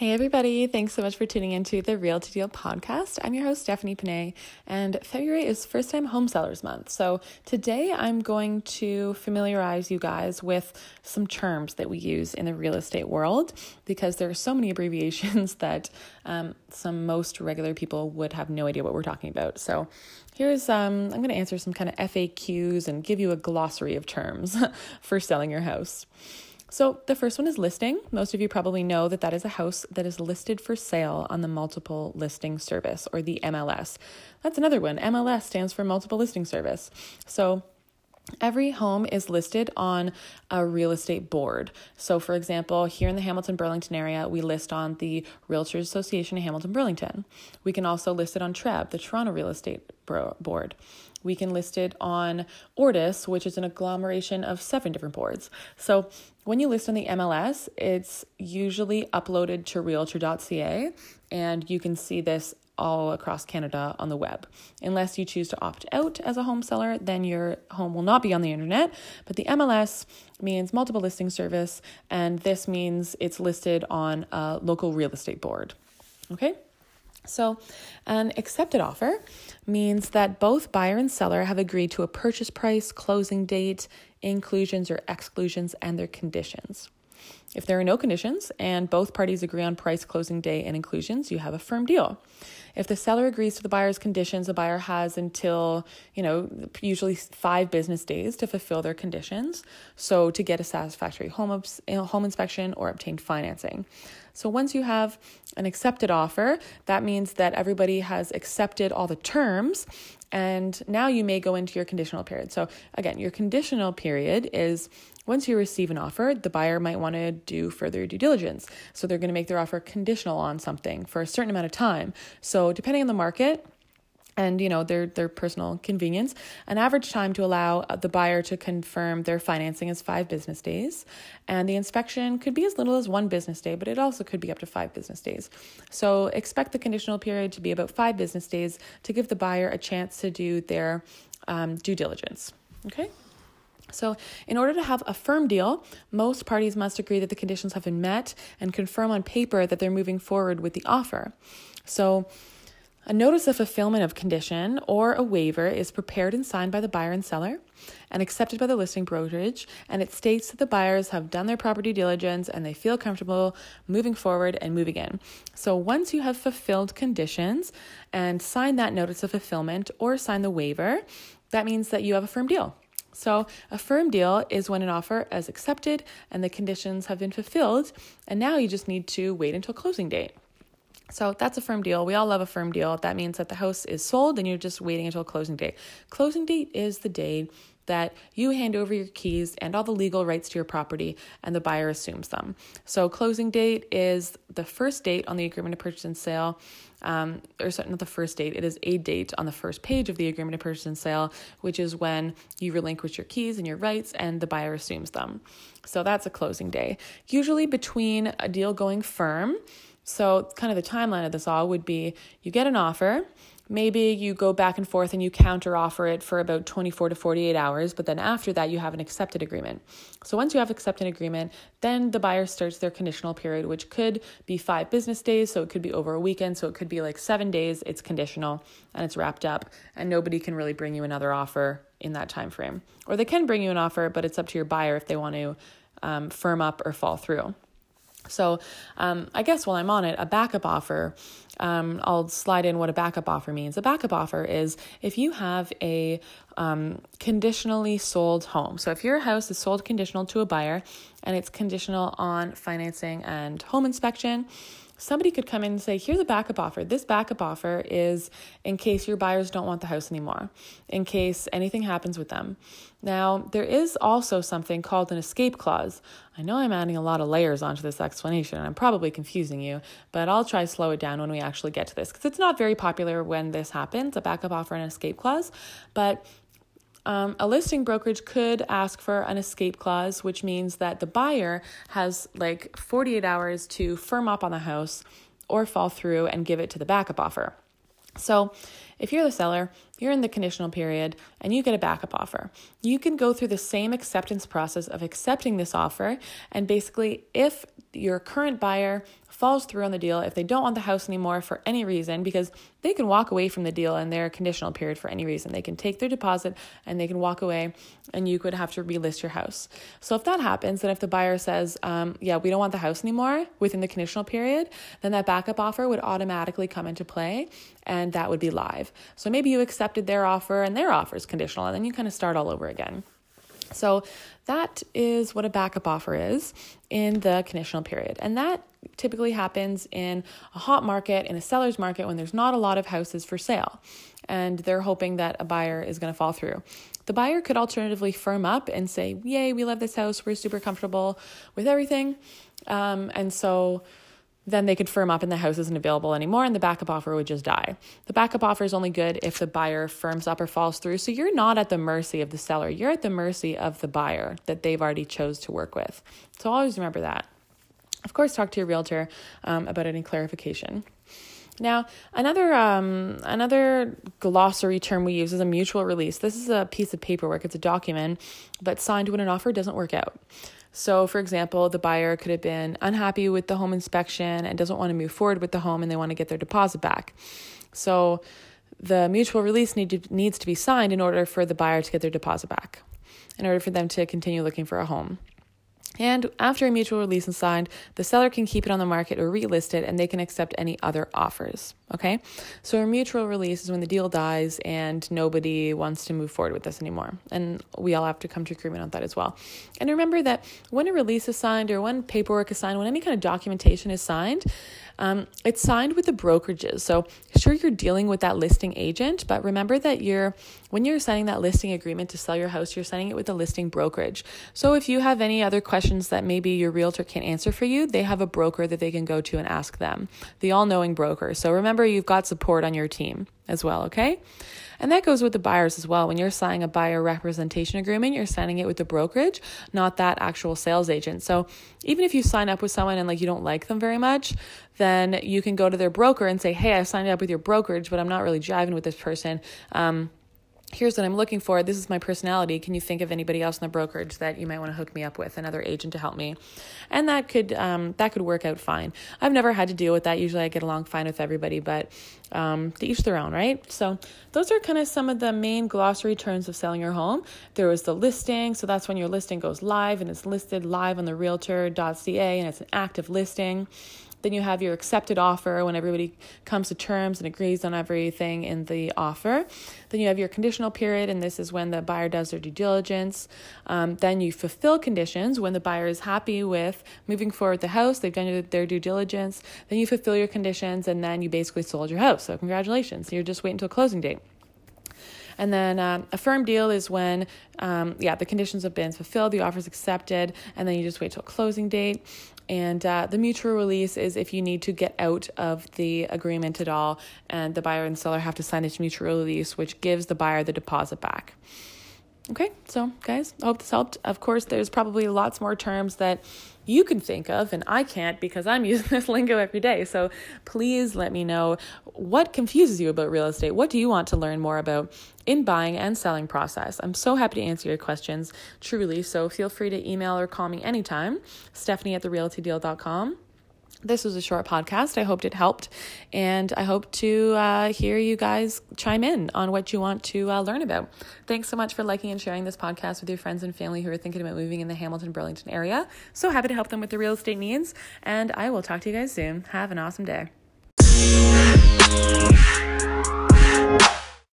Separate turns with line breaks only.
Hey, everybody. Thanks so much for tuning into the Realty Deal podcast. I'm your host, Stephanie Panay, and February is First Time Home Sellers Month. So today I'm going to familiarize you guys with some terms that we use in the real estate world because there are so many abbreviations that um, some most regular people would have no idea what we're talking about. So here's um, I'm going to answer some kind of FAQs and give you a glossary of terms for selling your house. So, the first one is listing. Most of you probably know that that is a house that is listed for sale on the multiple listing service or the MLS. That's another one. MLS stands for multiple listing service. So, Every home is listed on a real estate board. So, for example, here in the Hamilton Burlington area, we list on the Realtors Association of Hamilton Burlington. We can also list it on TREB, the Toronto Real Estate Board. We can list it on Ortis, which is an agglomeration of seven different boards. So, when you list on the MLS, it's usually uploaded to realtor.ca, and you can see this all across Canada on the web. Unless you choose to opt out as a home seller, then your home will not be on the internet. But the MLS means multiple listing service, and this means it's listed on a local real estate board. Okay? So, an accepted offer means that both buyer and seller have agreed to a purchase price, closing date, inclusions or exclusions, and their conditions. If there are no conditions and both parties agree on price, closing day, and inclusions, you have a firm deal. If the seller agrees to the buyer's conditions, the buyer has until, you know, usually five business days to fulfill their conditions. So to get a satisfactory home, home inspection or obtain financing. So once you have an accepted offer, that means that everybody has accepted all the terms and now you may go into your conditional period. So, again, your conditional period is once you receive an offer, the buyer might want to do further due diligence. So, they're going to make their offer conditional on something for a certain amount of time. So, depending on the market, and you know their their personal convenience an average time to allow the buyer to confirm their financing is 5 business days and the inspection could be as little as 1 business day but it also could be up to 5 business days so expect the conditional period to be about 5 business days to give the buyer a chance to do their um, due diligence okay so, in order to have a firm deal, most parties must agree that the conditions have been met and confirm on paper that they're moving forward with the offer. So, a notice of fulfillment of condition or a waiver is prepared and signed by the buyer and seller and accepted by the listing brokerage, and it states that the buyers have done their property diligence and they feel comfortable moving forward and moving in. So once you have fulfilled conditions and signed that notice of fulfillment or sign the waiver, that means that you have a firm deal. So, a firm deal is when an offer is accepted and the conditions have been fulfilled, and now you just need to wait until closing date. So that's a firm deal. We all love a firm deal. That means that the house is sold and you're just waiting until closing date. Closing date is the day that you hand over your keys and all the legal rights to your property and the buyer assumes them. So closing date is the first date on the agreement of purchase and sale. Um, or not the first date, it is a date on the first page of the agreement of purchase and sale, which is when you relinquish your keys and your rights and the buyer assumes them. So that's a closing day. Usually between a deal going firm so, kind of the timeline of this all would be you get an offer, maybe you go back and forth and you counter offer it for about 24 to 48 hours, but then after that, you have an accepted agreement. So, once you have accepted agreement, then the buyer starts their conditional period, which could be five business days. So, it could be over a weekend. So, it could be like seven days. It's conditional and it's wrapped up, and nobody can really bring you another offer in that time frame. Or they can bring you an offer, but it's up to your buyer if they want to um, firm up or fall through. So, um, I guess while I'm on it, a backup offer, um, I'll slide in what a backup offer means. A backup offer is if you have a um, conditionally sold home. So, if your house is sold conditional to a buyer and it's conditional on financing and home inspection, somebody could come in and say, here's a backup offer. This backup offer is in case your buyers don't want the house anymore, in case anything happens with them. Now, there is also something called an escape clause. I know I'm adding a lot of layers onto this explanation and I'm probably confusing you, but I'll try to slow it down when we actually get to this because it's not very popular when this happens a backup offer and escape clause. But um, a listing brokerage could ask for an escape clause, which means that the buyer has like 48 hours to firm up on the house or fall through and give it to the backup offer. So, if you're the seller, you're in the conditional period, and you get a backup offer. You can go through the same acceptance process of accepting this offer, and basically, if your current buyer falls through on the deal, if they don't want the house anymore for any reason, because they can walk away from the deal in their conditional period for any reason. They can take their deposit and they can walk away, and you could have to relist your house. So if that happens, then if the buyer says, um, yeah, we don't want the house anymore within the conditional period, then that backup offer would automatically come into play and that would be live. So maybe you accepted their offer and their offer is conditional, and then you kind of start all over again. So that is what a backup offer is in the conditional period. And that typically happens in a hot market, in a seller's market, when there's not a lot of houses for sale and they're hoping that a buyer is going to fall through. The buyer could alternatively firm up and say, Yay, we love this house. We're super comfortable with everything. Um, and so then they could firm up and the house isn't available anymore and the backup offer would just die. The backup offer is only good if the buyer firms up or falls through. So you're not at the mercy of the seller. You're at the mercy of the buyer that they've already chose to work with. So always remember that. Of course, talk to your realtor um, about any clarification. Now, another um, another glossary term we use is a mutual release. This is a piece of paperwork. It's a document, but signed when an offer doesn't work out. So, for example, the buyer could have been unhappy with the home inspection and doesn't want to move forward with the home and they want to get their deposit back. So, the mutual release need to, needs to be signed in order for the buyer to get their deposit back, in order for them to continue looking for a home. And after a mutual release is signed, the seller can keep it on the market or relist it and they can accept any other offers. Okay? So a mutual release is when the deal dies and nobody wants to move forward with this anymore. And we all have to come to agreement on that as well. And remember that when a release is signed or when paperwork is signed, when any kind of documentation is signed, um, it's signed with the brokerages. So sure you're dealing with that listing agent, but remember that you're when you're signing that listing agreement to sell your house, you're signing it with the listing brokerage. So if you have any other questions that maybe your realtor can't answer for you, they have a broker that they can go to and ask them. The all-knowing broker. So remember you've got support on your team as well, okay? And that goes with the buyers as well. When you're signing a buyer representation agreement, you're signing it with the brokerage, not that actual sales agent. So even if you sign up with someone and like you don't like them very much, then you can go to their broker and say, Hey, I signed up with your brokerage, but I'm not really jiving with this person. Um, here's what I'm looking for. This is my personality. Can you think of anybody else in the brokerage that you might want to hook me up with, another agent to help me? And that could um, that could work out fine. I've never had to deal with that. Usually, I get along fine with everybody, but um, to each their own, right? So those are kind of some of the main glossary terms of selling your home. There was the listing, so that's when your listing goes live and it's listed live on the Realtor.ca and it's an active listing. Then you have your accepted offer when everybody comes to terms and agrees on everything in the offer. Then you have your conditional period, and this is when the buyer does their due diligence. Um, then you fulfill conditions when the buyer is happy with moving forward the house, they've done their due diligence. Then you fulfill your conditions, and then you basically sold your house. So, congratulations. You're just waiting until closing date. And then um, a firm deal is when, um, yeah, the conditions have been fulfilled, the offer is accepted, and then you just wait till closing date. And uh, the mutual release is if you need to get out of the agreement at all, and the buyer and seller have to sign this mutual release, which gives the buyer the deposit back. Okay, so guys, I hope this helped. Of course, there's probably lots more terms that you can think of, and I can't because I'm using this lingo every day. So please let me know what confuses you about real estate. What do you want to learn more about in buying and selling process? I'm so happy to answer your questions, truly. So feel free to email or call me anytime, Stephanie at therealtydeal.com this was a short podcast. I hoped it helped. And I hope to uh, hear you guys chime in on what you want to uh, learn about. Thanks so much for liking and sharing this podcast with your friends and family who are thinking about moving in the Hamilton Burlington area. So happy to help them with their real estate needs. And I will talk to you guys soon. Have an awesome day.